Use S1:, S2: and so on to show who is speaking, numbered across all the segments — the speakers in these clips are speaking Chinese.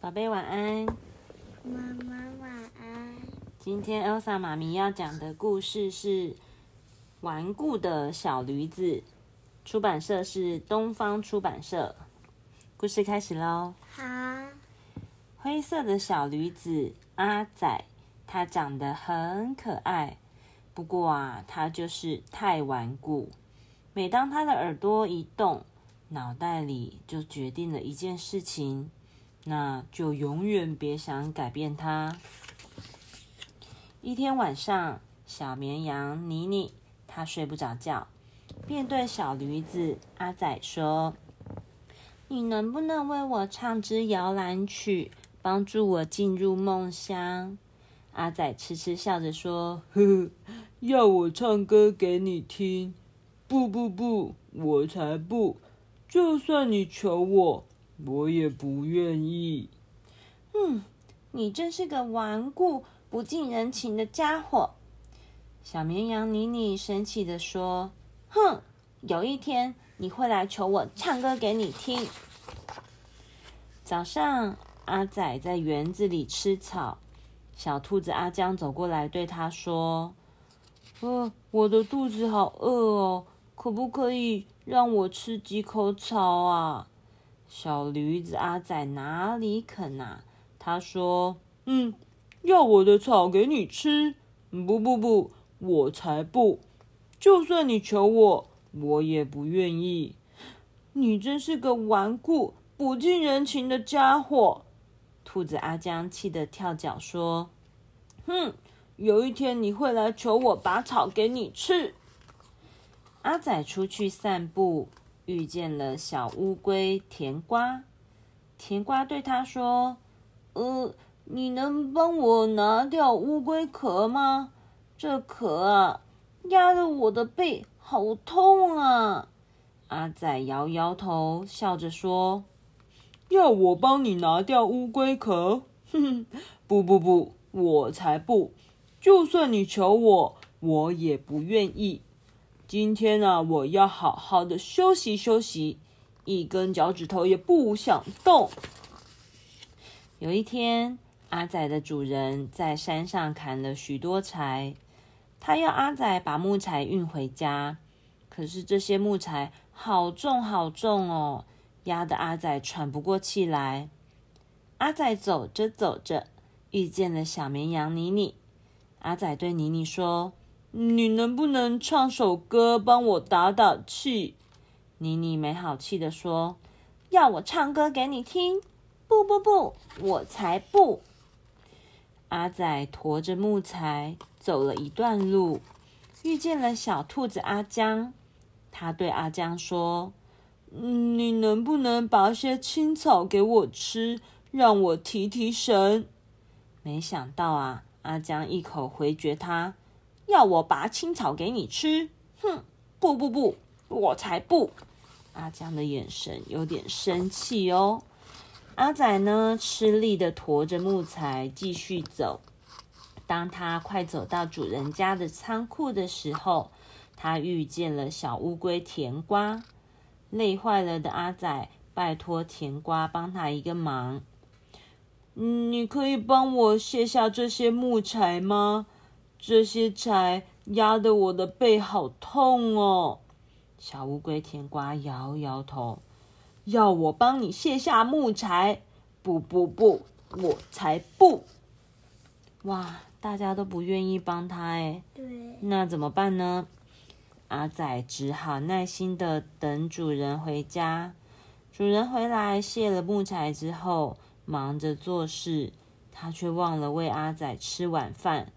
S1: 宝贝晚安。
S2: 妈妈晚安。
S1: 今天 Elsa 妈咪要讲的故事是《顽固的小驴子》，出版社是东方出版社。故事开始喽。
S2: 好。
S1: 灰色的小驴子阿仔，它长得很可爱，不过啊，它就是太顽固。每当它的耳朵一动，脑袋里就决定了一件事情。那就永远别想改变它。一天晚上，小绵羊妮妮它睡不着觉，便对小驴子阿仔说：“你能不能为我唱支摇篮曲，帮助我进入梦乡？”阿仔痴痴笑着说：“呵呵，要我唱歌给你听？不不不，我才不！就算你求我。”我也不愿意。嗯，你真是个顽固、不近人情的家伙。小绵羊妮妮生气的说：“哼，有一天你会来求我唱歌给你听。”早上，阿仔在园子里吃草，小兔子阿江走过来对他说：“呃，我的肚子好饿哦，可不可以让我吃几口草啊？”小驴子阿仔哪里肯啊？他说：“嗯，要我的草给你吃？不不不，我才不！就算你求我，我也不愿意。你真是个顽固、不近人情的家伙！”兔子阿江气得跳脚说：“哼，有一天你会来求我把草给你吃。”阿仔出去散步。遇见了小乌龟甜瓜，甜瓜对他说：“呃，你能帮我拿掉乌龟壳吗？这壳啊，压得我的背好痛啊！”阿仔摇摇头，笑着说：“要我帮你拿掉乌龟壳？哼哼，不不不，我才不！就算你求我，我也不愿意。”今天啊，我要好好的休息休息，一根脚趾头也不想动。有一天，阿仔的主人在山上砍了许多柴，他要阿仔把木材运回家。可是这些木材好重好重哦，压得阿仔喘不过气来。阿仔走着走着，遇见了小绵羊妮妮。阿仔对妮妮说。你能不能唱首歌帮我打打气？妮妮没好气的说：“要我唱歌给你听？不不不，我才不！”阿仔驮着木材走了一段路，遇见了小兔子阿江。他对阿江说：“你能不能拔些青草给我吃，让我提提神？”没想到啊，阿江一口回绝他。要我拔青草给你吃？哼！不不不，我才不！阿江的眼神有点生气哦。阿仔呢，吃力的驮着木材继续走。当他快走到主人家的仓库的时候，他遇见了小乌龟甜瓜。累坏了的阿仔拜托甜瓜帮他一个忙。你可以帮我卸下这些木材吗？这些柴压得我的背好痛哦！小乌龟甜瓜摇摇头，要我帮你卸下木柴？不不不，我才不！哇，大家都不愿意帮他哎。
S2: 对。
S1: 那怎么办呢？阿仔只好耐心的等主人回家。主人回来卸了木材之后，忙着做事，他却忘了喂阿仔吃晚饭。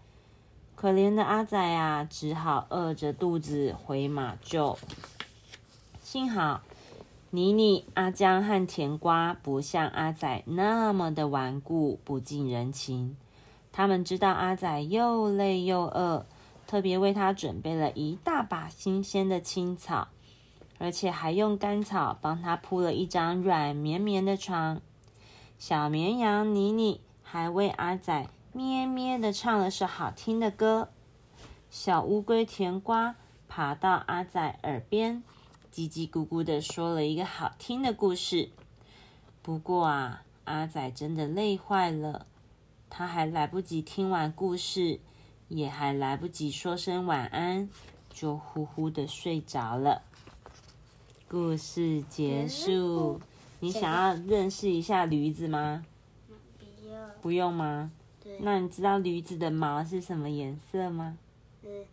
S1: 可怜的阿仔啊，只好饿着肚子回马厩。幸好妮妮、阿江和甜瓜不像阿仔那么的顽固不近人情，他们知道阿仔又累又饿，特别为他准备了一大把新鲜的青草，而且还用干草帮他铺了一张软绵绵的床。小绵羊妮妮还为阿仔。咩咩的唱了首好听的歌，小乌龟甜瓜爬到阿仔耳边，叽叽咕咕的说了一个好听的故事。不过啊，阿仔真的累坏了，他还来不及听完故事，也还来不及说声晚安，就呼呼的睡着了。故事结束。你想要认识一下驴子吗？
S2: 不用，
S1: 不用吗？
S2: 对，
S1: 那你知道驴子的毛是什么颜色吗？
S2: 嗯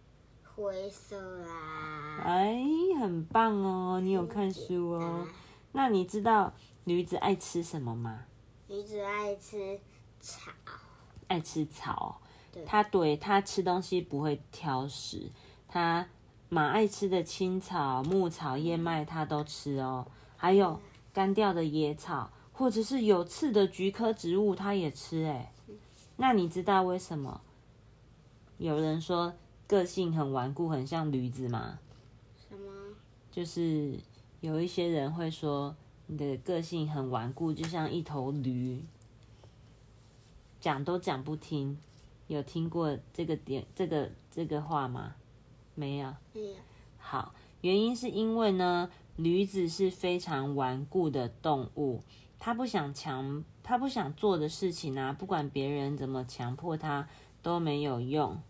S2: 灰色啊。
S1: 哎，很棒哦，你有看书哦。那你知道驴子爱吃什么吗？
S2: 驴子爱吃草，
S1: 爱吃草。
S2: 对
S1: 它对它吃东西不会挑食，它蛮爱吃的青草、牧草、燕麦它都吃哦。还有干掉的野草，或者是有刺的菊科植物，它也吃。哎，那你知道为什么有人说个性很顽固，很像驴子吗？
S2: 什么？
S1: 就是有一些人会说你的个性很顽固，就像一头驴，讲都讲不听。有听过这个点这个这个话吗？没有。
S2: 没有。
S1: 好，原因是因为呢，驴子是非常顽固的动物，它不想强，它不想做的事情啊，不管别人怎么强迫他都没有用。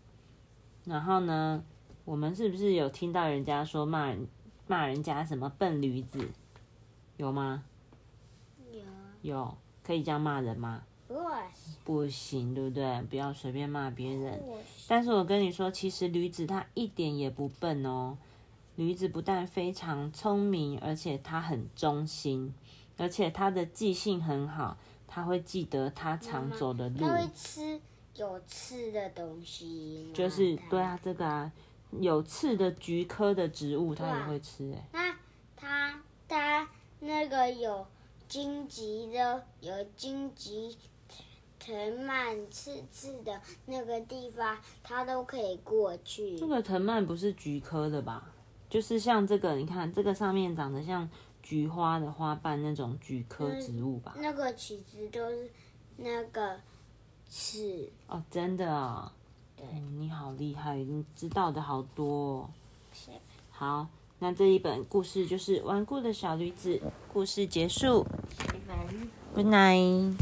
S1: 然后呢，我们是不是有听到人家说骂人骂人家什么笨驴子？有吗？
S2: 有。
S1: 有，可以这样骂人吗？
S2: 不
S1: 行，对不对？不要随便骂别人。但是我跟你说，其实驴子它一点也不笨哦。驴子不但非常聪明，而且它很忠心，而且它的记性很好，它会记得它常走的路
S2: 它。会吃有刺的东西。
S1: 就是
S2: 它
S1: 对啊，这个啊，有刺的菊科的植物它也会吃哎。
S2: 那它它那个有荆棘的，有荆棘藤蔓刺刺的那个地方，它都可以过去。
S1: 这个藤蔓不是菊科的吧？就是像这个，你看这个上面长得像菊花的花瓣那种菊科植物吧？
S2: 那个其实都是那个刺。
S1: 哦，真的啊、
S2: 对
S1: 嗯，你好厉害，你知道的好多、好，那这一本故事就是《顽固的小驴子》，故事结束。Good night。